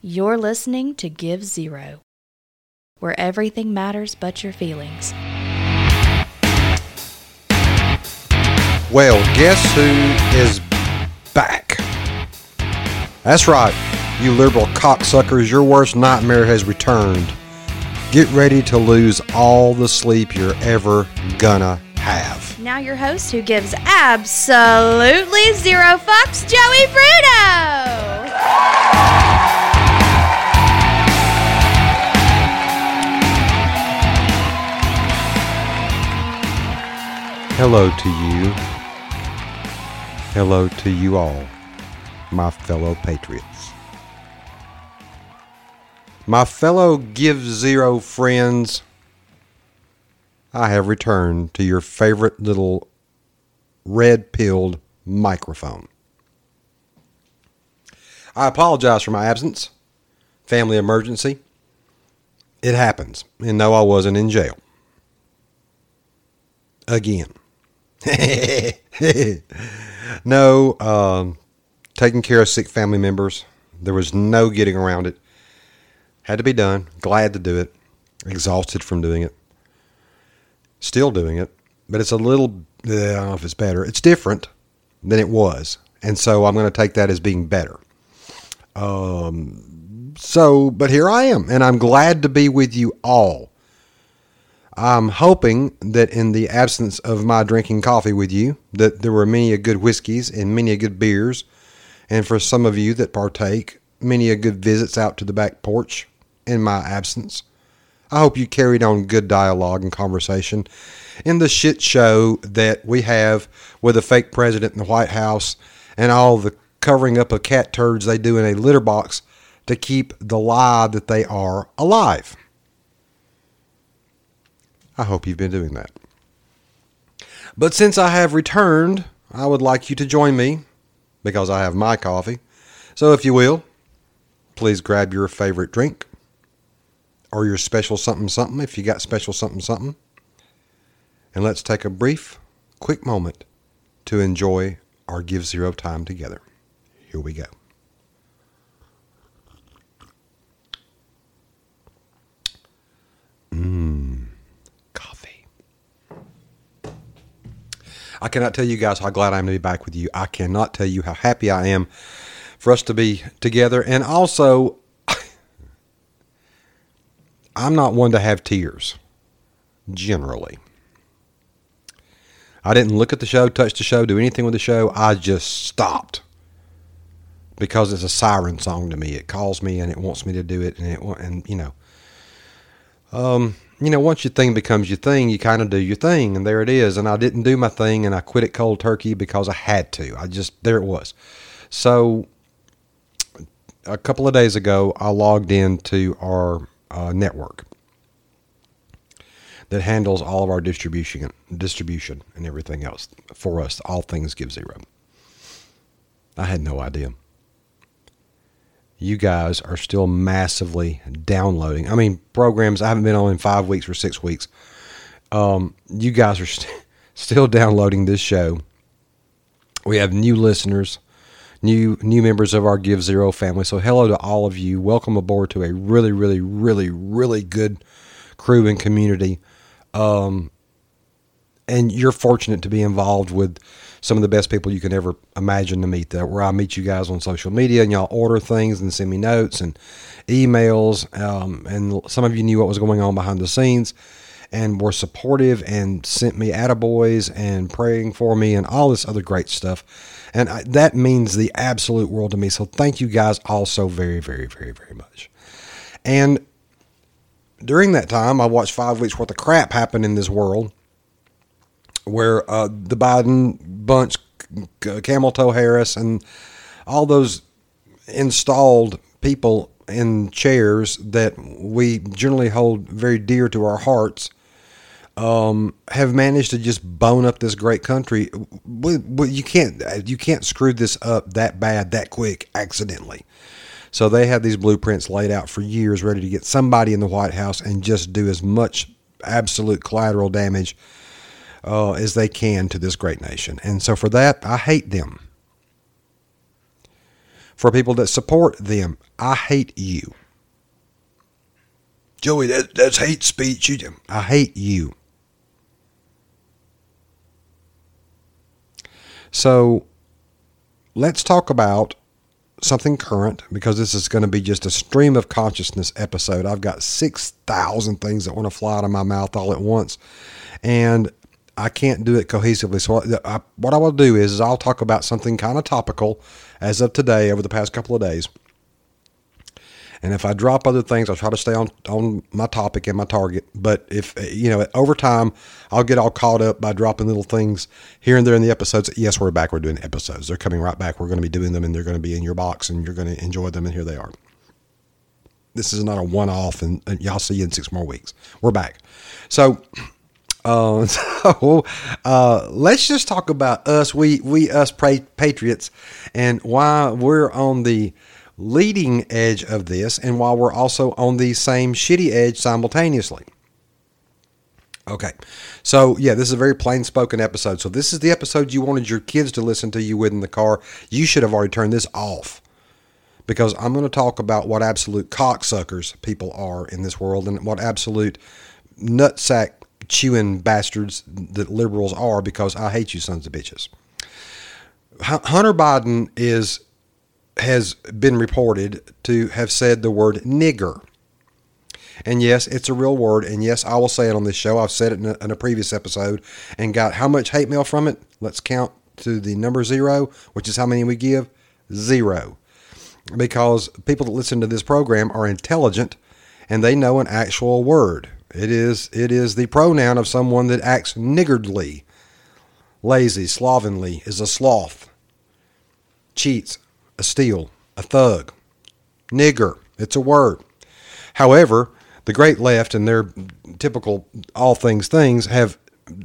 You're listening to Give Zero, where everything matters but your feelings. Well, guess who is back? That's right, you liberal cocksuckers, your worst nightmare has returned. Get ready to lose all the sleep you're ever gonna have. Now, your host who gives absolutely zero fucks, Joey Bruno! Hello to you. Hello to you all, my fellow patriots. My fellow Give Zero friends, I have returned to your favorite little red pilled microphone. I apologize for my absence. Family emergency. It happens. And no, I wasn't in jail. Again. no, um, taking care of sick family members. There was no getting around it. Had to be done. Glad to do it. Exhausted from doing it. Still doing it. But it's a little, I don't know if it's better. It's different than it was. And so I'm going to take that as being better. Um, so, but here I am, and I'm glad to be with you all. I'm hoping that in the absence of my drinking coffee with you, that there were many a good whiskeys and many a good beers, and for some of you that partake, many a good visits out to the back porch in my absence. I hope you carried on good dialogue and conversation in the shit show that we have with a fake president in the White House and all the covering up of cat turds they do in a litter box to keep the lie that they are alive. I hope you've been doing that. But since I have returned, I would like you to join me because I have my coffee. So if you will, please grab your favorite drink or your special something something if you got special something something. And let's take a brief, quick moment to enjoy our Give Zero time together. Here we go. Mmm, coffee. I cannot tell you guys how glad I am to be back with you. I cannot tell you how happy I am for us to be together. And also, I'm not one to have tears, generally. I didn't look at the show, touch the show, do anything with the show. I just stopped because it's a siren song to me. It calls me and it wants me to do it, and it and you know, um, you know, once your thing becomes your thing, you kind of do your thing, and there it is. And I didn't do my thing, and I quit it cold turkey because I had to. I just there it was. So a couple of days ago, I logged into our uh, network that handles all of our distribution, distribution, and everything else for us. All things give zero. I had no idea. You guys are still massively downloading. I mean, programs I haven't been on in five weeks or six weeks. Um, you guys are st- still downloading this show. We have new listeners, new new members of our Give Zero family. So hello to all of you. Welcome aboard to a really, really, really, really good crew and community. Um, and you're fortunate to be involved with some of the best people you can ever imagine to meet. That where I meet you guys on social media and y'all order things and send me notes and emails. Um, and some of you knew what was going on behind the scenes and were supportive and sent me attaboys and praying for me and all this other great stuff. And I, that means the absolute world to me. So thank you guys all so very, very, very, very much. And during that time, I watched five weeks worth of crap happen in this world where uh, the Biden bunch, Camel Toe Harris, and all those installed people in chairs that we generally hold very dear to our hearts um, have managed to just bone up this great country. You can't you can't screw this up that bad that quick accidentally. So they have these blueprints laid out for years, ready to get somebody in the White House and just do as much absolute collateral damage uh, as they can to this great nation. And so for that, I hate them. for people that support them. I hate you. Joey, that, that's hate speech. You, I hate you. So let's talk about something current because this is going to be just a stream of consciousness episode. I've got 6,000 things that want to fly out of my mouth all at once. And I can't do it cohesively. So I, I, what I will do is, is I'll talk about something kind of topical as of today over the past couple of days. And if I drop other things, I'll try to stay on, on my topic and my target. But if, you know, over time, I'll get all caught up by dropping little things here and there in the episodes. Yes, we're back. We're doing episodes. They're coming right back. We're going to be doing them and they're going to be in your box and you're going to enjoy them. And here they are. This is not a one off and, and y'all see you in six more weeks. We're back. So, uh, so uh, let's just talk about us, we we us patriots, and why we're on the leading edge of this, and while we're also on the same shitty edge simultaneously. Okay, so yeah, this is a very plain spoken episode. So, this is the episode you wanted your kids to listen to you with in the car. You should have already turned this off because I'm going to talk about what absolute cocksuckers people are in this world and what absolute nutsack chewing bastards that liberals are because I hate you sons of bitches. Hunter Biden is has been reported to have said the word nigger. And yes, it's a real word. And yes, I will say it on this show. I've said it in a, in a, previous episode and got how much hate mail from it. Let's count to the number zero, which is how many we give. Zero. Because people that listen to this program are intelligent and they know an actual word. It is it is the pronoun of someone that acts niggardly, lazy, slovenly, is a sloth, cheats, a steal, a thug, nigger. It's a word. However, the great left and their typical all things things have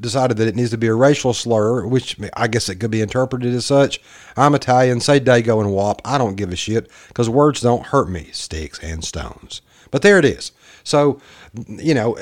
decided that it needs to be a racial slur, which I guess it could be interpreted as such. I'm Italian, say Dago and Wop. I don't give a shit because words don't hurt me, sticks and stones. But there it is. So, you know,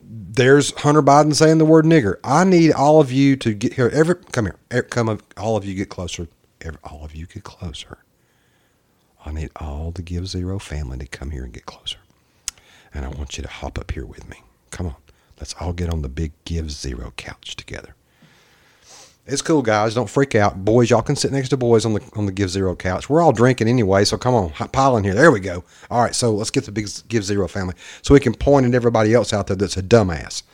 there's Hunter Biden saying the word nigger. I need all of you to get here. Every come here, come all of you get closer every, all of you get closer. I need all the Give Zero family to come here and get closer. And I want you to hop up here with me. Come on. Let's all get on the big Give Zero couch together. It's cool, guys. Don't freak out. Boys, y'all can sit next to boys on the on the Give Zero couch. We're all drinking anyway, so come on, pile in here. There we go. All right, so let's get the big Give Zero family so we can point at everybody else out there that's a dumbass.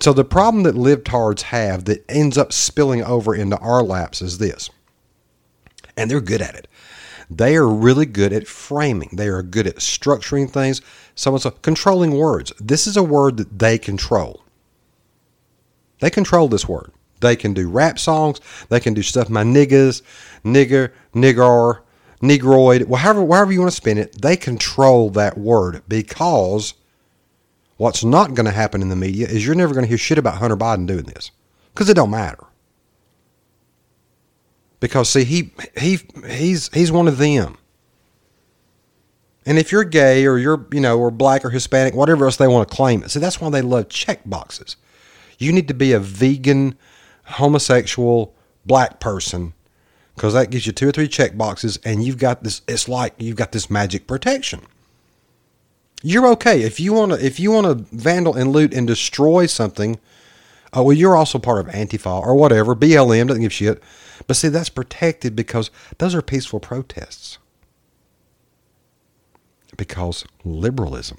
So the problem that libtards have that ends up spilling over into our laps is this and they're good at it. They are really good at framing. They are good at structuring things. Someone's controlling words. This is a word that they control. They control this word. They can do rap songs. They can do stuff. My niggas, nigger, nigger, negroid, whatever, however you want to spin it. They control that word because what's not going to happen in the media is you're never going to hear shit about Hunter Biden doing this because it don't matter because see he he he's he's one of them. And if you're gay or you're you know or black or Hispanic, whatever else they want to claim it, see that's why they love check boxes. You need to be a vegan, homosexual, black person because that gives you two or three check boxes, and you've got this. It's like you've got this magic protection. You're okay if you want to if you want to vandal and loot and destroy something. Oh well, you're also part of Antifa or whatever. BLM doesn't give shit. But see, that's protected because those are peaceful protests. Because liberalism.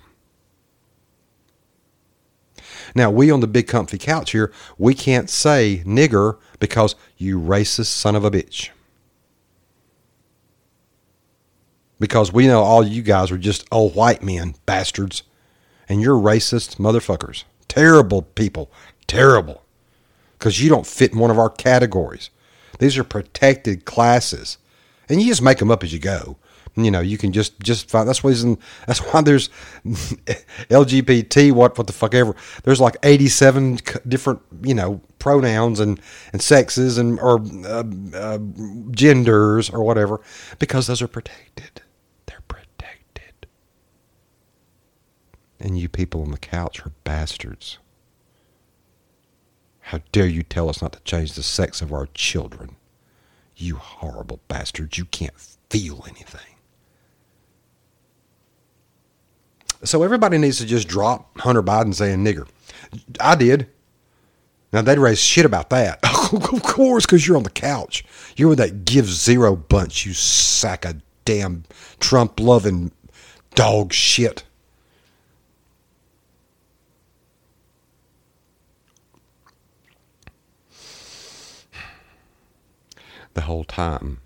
Now, we on the big comfy couch here, we can't say nigger because you racist son of a bitch. Because we know all you guys are just old white men, bastards. And you're racist motherfuckers. Terrible people. Terrible. Because you don't fit in one of our categories. These are protected classes, and you just make them up as you go. You know, you can just just find. That's reason. That's why there's LGBT. What what the fuck ever. There's like 87 different you know pronouns and and sexes and or uh, uh, genders or whatever because those are protected. They're protected. And you people on the couch are bastards. How dare you tell us not to change the sex of our children? You horrible bastards. You can't feel anything. So everybody needs to just drop Hunter Biden saying nigger. I did. Now they'd raise shit about that. of course, because you're on the couch. You're with that give zero bunch, you sack of damn Trump loving dog shit. The whole time,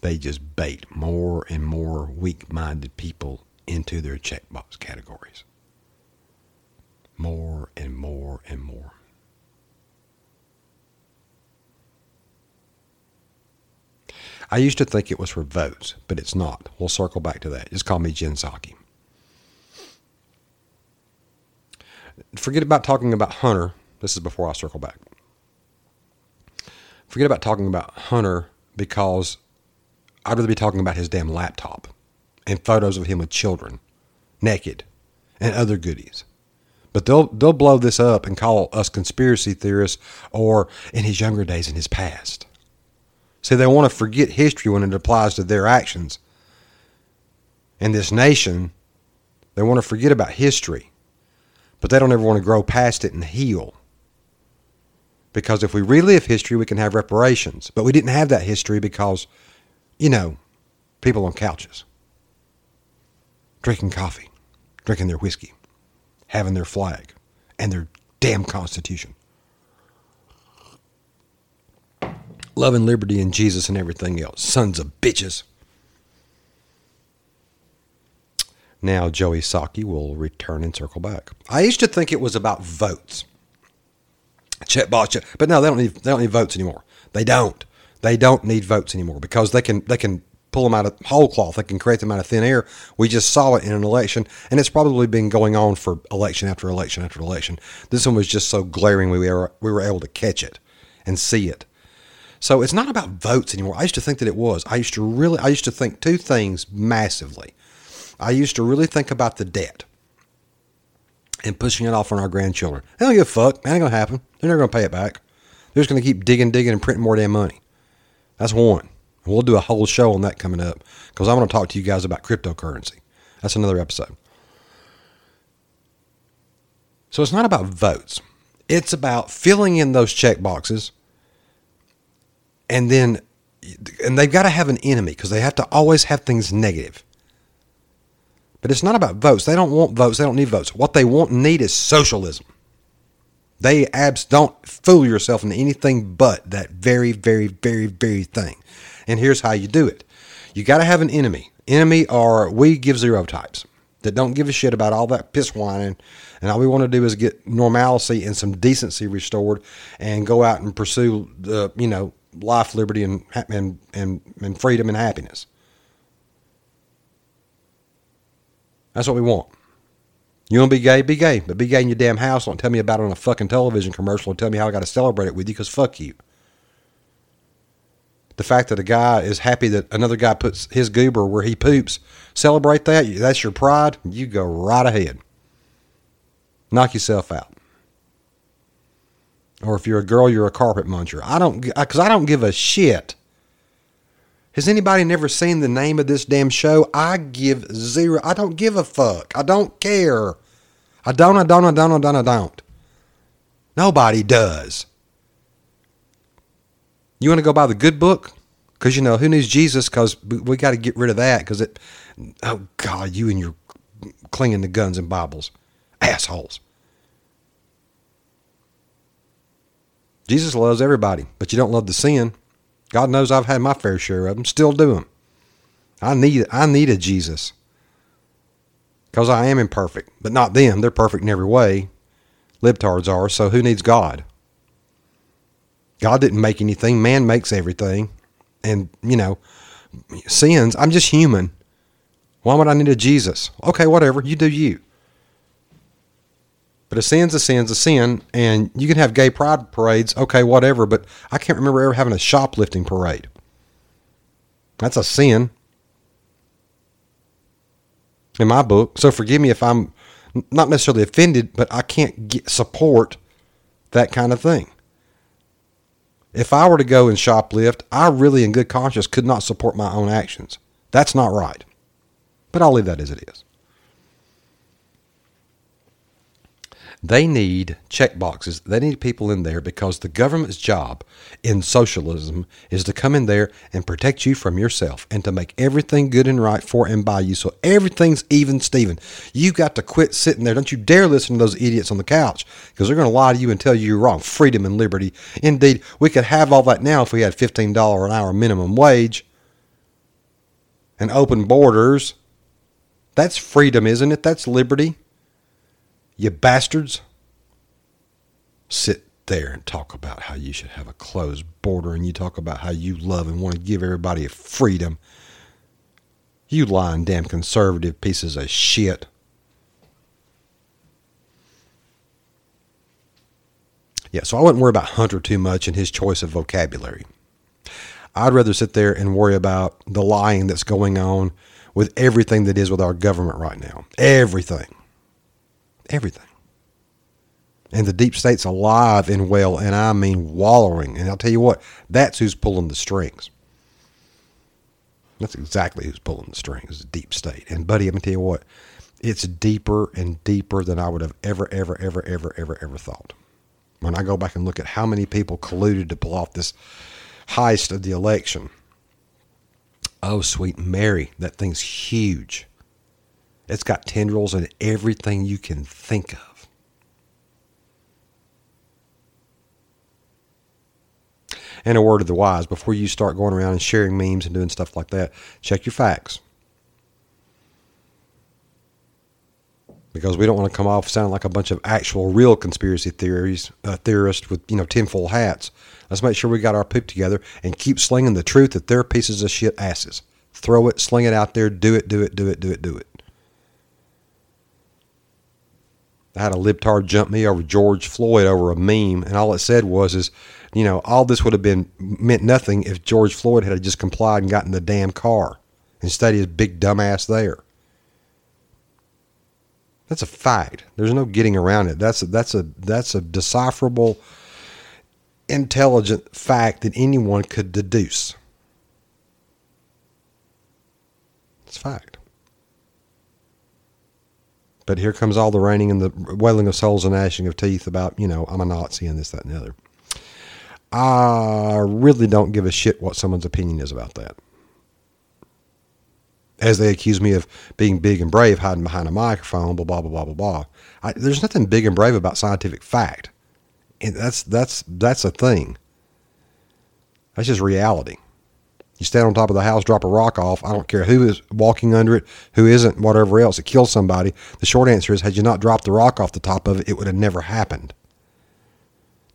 they just bait more and more weak minded people into their checkbox categories. More and more and more. I used to think it was for votes, but it's not. We'll circle back to that. Just call me Jen Psaki. Forget about talking about Hunter. This is before I circle back. Forget about talking about Hunter because I'd rather be talking about his damn laptop and photos of him with children, naked, and other goodies. But they'll they'll blow this up and call us conspiracy theorists or in his younger days in his past. See, they want to forget history when it applies to their actions. In this nation, they want to forget about history, but they don't ever want to grow past it and heal. Because if we relive history, we can have reparations. But we didn't have that history because, you know, people on couches drinking coffee, drinking their whiskey, having their flag, and their damn Constitution. Loving liberty and Jesus and everything else. Sons of bitches. Now, Joey Psaki will return and circle back. I used to think it was about votes. Check box, check. but no, they don't need they don't need votes anymore. They don't. They don't need votes anymore because they can they can pull them out of whole cloth. They can create them out of thin air. We just saw it in an election, and it's probably been going on for election after election after election. This one was just so glaring we were we were able to catch it and see it. So it's not about votes anymore. I used to think that it was. I used to really I used to think two things massively. I used to really think about the debt and pushing it off on our grandchildren. They don't give a fuck. That ain't gonna happen. They're never gonna pay it back. They're just gonna keep digging, digging, and printing more damn money. That's one. We'll do a whole show on that coming up because I want to talk to you guys about cryptocurrency. That's another episode. So it's not about votes. It's about filling in those check boxes and then and they've got to have an enemy because they have to always have things negative. But it's not about votes. They don't want votes. They don't need votes. What they want and need is socialism. They abs don't fool yourself into anything but that very, very, very, very thing. And here's how you do it. You got to have an enemy. Enemy are we give zero types that don't give a shit about all that piss whining. And all we want to do is get normalcy and some decency restored and go out and pursue the, you know, life, liberty, and, and, and, and freedom and happiness. That's what we want. You want to be gay? Be gay. But be gay in your damn house. Don't tell me about it on a fucking television commercial and tell me how I got to celebrate it with you because fuck you. The fact that a guy is happy that another guy puts his goober where he poops, celebrate that. That's your pride. You go right ahead. Knock yourself out. Or if you're a girl, you're a carpet muncher. I don't, because I don't give a shit. Has anybody never seen the name of this damn show? I give zero. I don't give a fuck. I don't care. I don't, I don't, I don't, I don't, I don't. Nobody does. You want to go buy the good book? Because, you know, who needs Jesus? Because we, got to get rid of that. Because it, oh God, you and your clinging to guns and Bibles. Assholes. Jesus loves everybody, but you don't love the sin. God knows I've had my fair share of them, still do them. I need I need a Jesus. Because I am imperfect, but not them. They're perfect in every way. Libtards are, so who needs God? God didn't make anything, man makes everything. And, you know, sins, I'm just human. Why would I need a Jesus? Okay, whatever, you do you. But a sin's a sin's a sin, and you can have gay pride parades, okay, whatever, but I can't remember ever having a shoplifting parade. That's a sin in my book. So forgive me if I'm not necessarily offended, but I can't get support that kind of thing. If I were to go and shoplift, I really, in good conscience, could not support my own actions. That's not right. But I'll leave that as it is. They need check boxes. They need people in there because the government's job in socialism is to come in there and protect you from yourself and to make everything good and right for and by you. So everything's even, Steven. You've got to quit sitting there. Don't you dare listen to those idiots on the couch because they're going to lie to you and tell you you're wrong. Freedom and liberty. Indeed, we could have all that now if we had $15 an hour minimum wage and open borders. That's freedom, isn't it? That's liberty. You bastards. Sit there and talk about how you should have a closed border and you talk about how you love and want to give everybody a freedom. You lying damn conservative pieces of shit. Yeah, so I wouldn't worry about Hunter too much and his choice of vocabulary. I'd rather sit there and worry about the lying that's going on with everything that is with our government right now. Everything. Everything. And the deep state's alive and well, and I mean wallowing. And I'll tell you what, that's who's pulling the strings. That's exactly who's pulling the strings, the deep state. And buddy, I'm gonna tell you what, it's deeper and deeper than I would have ever, ever, ever, ever, ever, ever thought. When I go back and look at how many people colluded to pull off this heist of the election. Oh, sweet Mary, that thing's huge. It's got tendrils and everything you can think of. And a word of the wise before you start going around and sharing memes and doing stuff like that, check your facts. Because we don't want to come off sounding like a bunch of actual real conspiracy theories, uh, theorists with you know tinfoil hats. Let's make sure we got our poop together and keep slinging the truth that they're pieces of shit asses. Throw it, sling it out there, do it, do it, do it, do it, do it. I had a libtard jump me over George Floyd over a meme, and all it said was, "is you know, all this would have been meant nothing if George Floyd had just complied and gotten the damn car instead of his big dumbass there." That's a fact. There's no getting around it. That's a, that's a that's a decipherable, intelligent fact that anyone could deduce. It's fact. But here comes all the raining and the wailing of souls and gnashing of teeth about, you know, I'm a Nazi and this, that, and the other. I really don't give a shit what someone's opinion is about that. As they accuse me of being big and brave, hiding behind a microphone, blah blah blah blah blah blah. I, there's nothing big and brave about scientific fact. And that's that's that's a thing. That's just reality. You stand on top of the house, drop a rock off. I don't care who is walking under it, who isn't, whatever else. It kills somebody. The short answer is, had you not dropped the rock off the top of it, it would have never happened.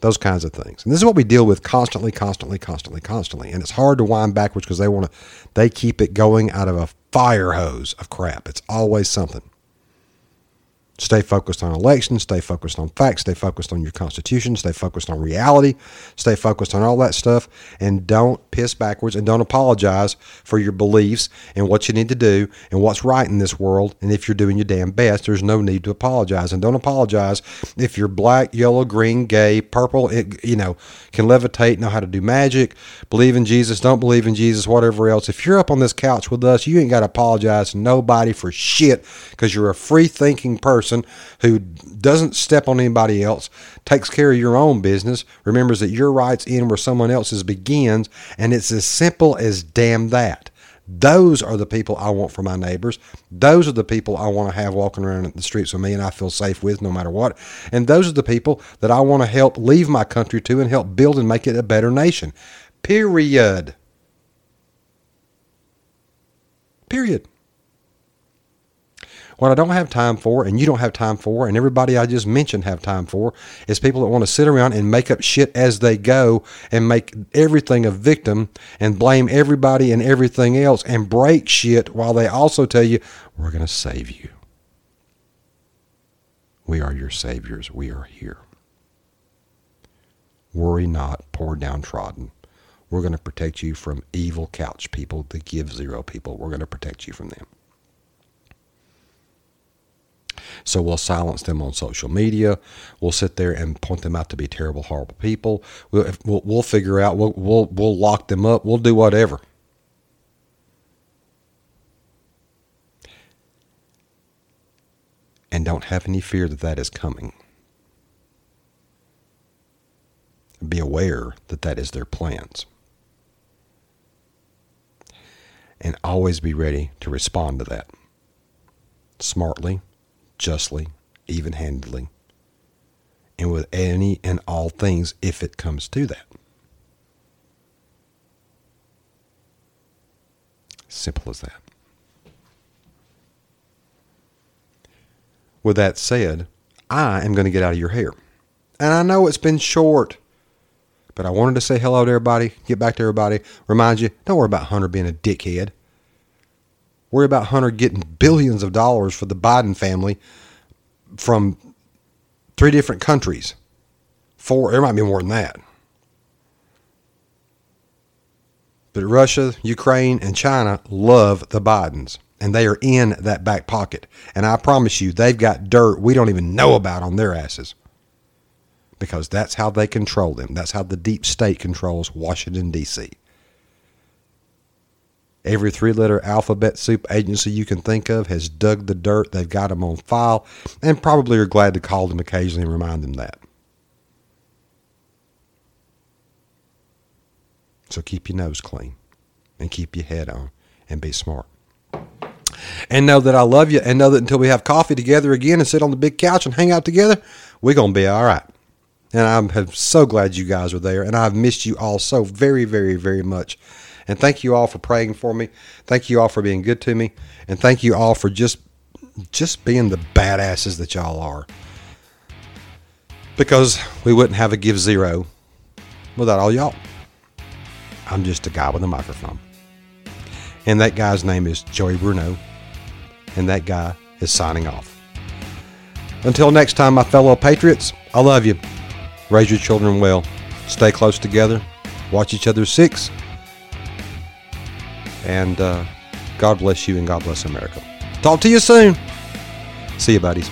Those kinds of things. And this is what we deal with constantly, constantly, constantly, constantly. And it's hard to wind backwards because they want to, they keep it going out of a fire hose of crap. It's always something. Stay focused on elections, stay focused on facts, stay focused on your constitution, stay focused on reality, stay focused on all that stuff, and don't piss backwards and don't apologize for your beliefs and what you need to do and what's right in this world. And if you're doing your damn best, there's no need to apologize. And don't apologize if you're black, yellow, green, gay, purple, it, you know, can levitate, know how to do magic, believe in Jesus, don't believe in Jesus, whatever else. If you're up on this couch with us, you ain't got to apologize to nobody for shit because you're a free thinking person person who doesn't step on anybody else, takes care of your own business, remembers that your rights end where someone else's begins, and it's as simple as damn that. Those are the people I want for my neighbors. Those are the people I want to have walking around the streets with me and I feel safe with no matter what. And those are the people that I want to help leave my country to and help build and make it a better nation. Period. Period. What I don't have time for, and you don't have time for, and everybody I just mentioned have time for, is people that want to sit around and make up shit as they go and make everything a victim and blame everybody and everything else and break shit while they also tell you, we're going to save you. We are your saviors. We are here. Worry not, poor downtrodden. We're going to protect you from evil couch people, the give zero people. We're going to protect you from them. So we'll silence them on social media. We'll sit there and point them out to be terrible, horrible people. We'll, we'll, we'll figure out, we'll, we'll, we'll lock them up. We'll do whatever. And don't have any fear that that is coming. Be aware that that is their plans. And always be ready to respond to that smartly, justly, even handedly, and with any and all things if it comes to that. Simple as that. With that said, I am going to get out of your hair. And I know it's been short, but I wanted to say hello to everybody, get back to everybody, remind you don't worry about Hunter being a dickhead. Worry about Hunter getting billions of dollars for the Biden family from three different countries. Four, there might be more than that. But Russia, Ukraine, and China love the Bidens, and they are in that back pocket. And I promise you, they've got dirt we don't even know about on their asses. Because that's how they control them. That's how the deep state controls Washington, D.C. Every three letter alphabet soup agency you can think of has dug the dirt. They've got them on file and probably are glad to call them occasionally and remind them that. So keep your nose clean and keep your head on and be smart. And know that I love you and know that until we have coffee together again and sit on the big couch and hang out together, we're going to be all right. And I'm so glad you guys are there. And I've missed you all so very, very, very much. And thank you all for praying for me. Thank you all for being good to me. And thank you all for just just being the badasses that y'all are. Because we wouldn't have a Give Zero without all y'all. I'm just a guy with a microphone. And that guy's name is Joey Bruno. And that guy is signing off. Until next time, my fellow patriots, I love you. Raise your children well. Stay close together. Watch each other's six and uh, God bless you and God bless America. Talk to you soon. See you, buddies.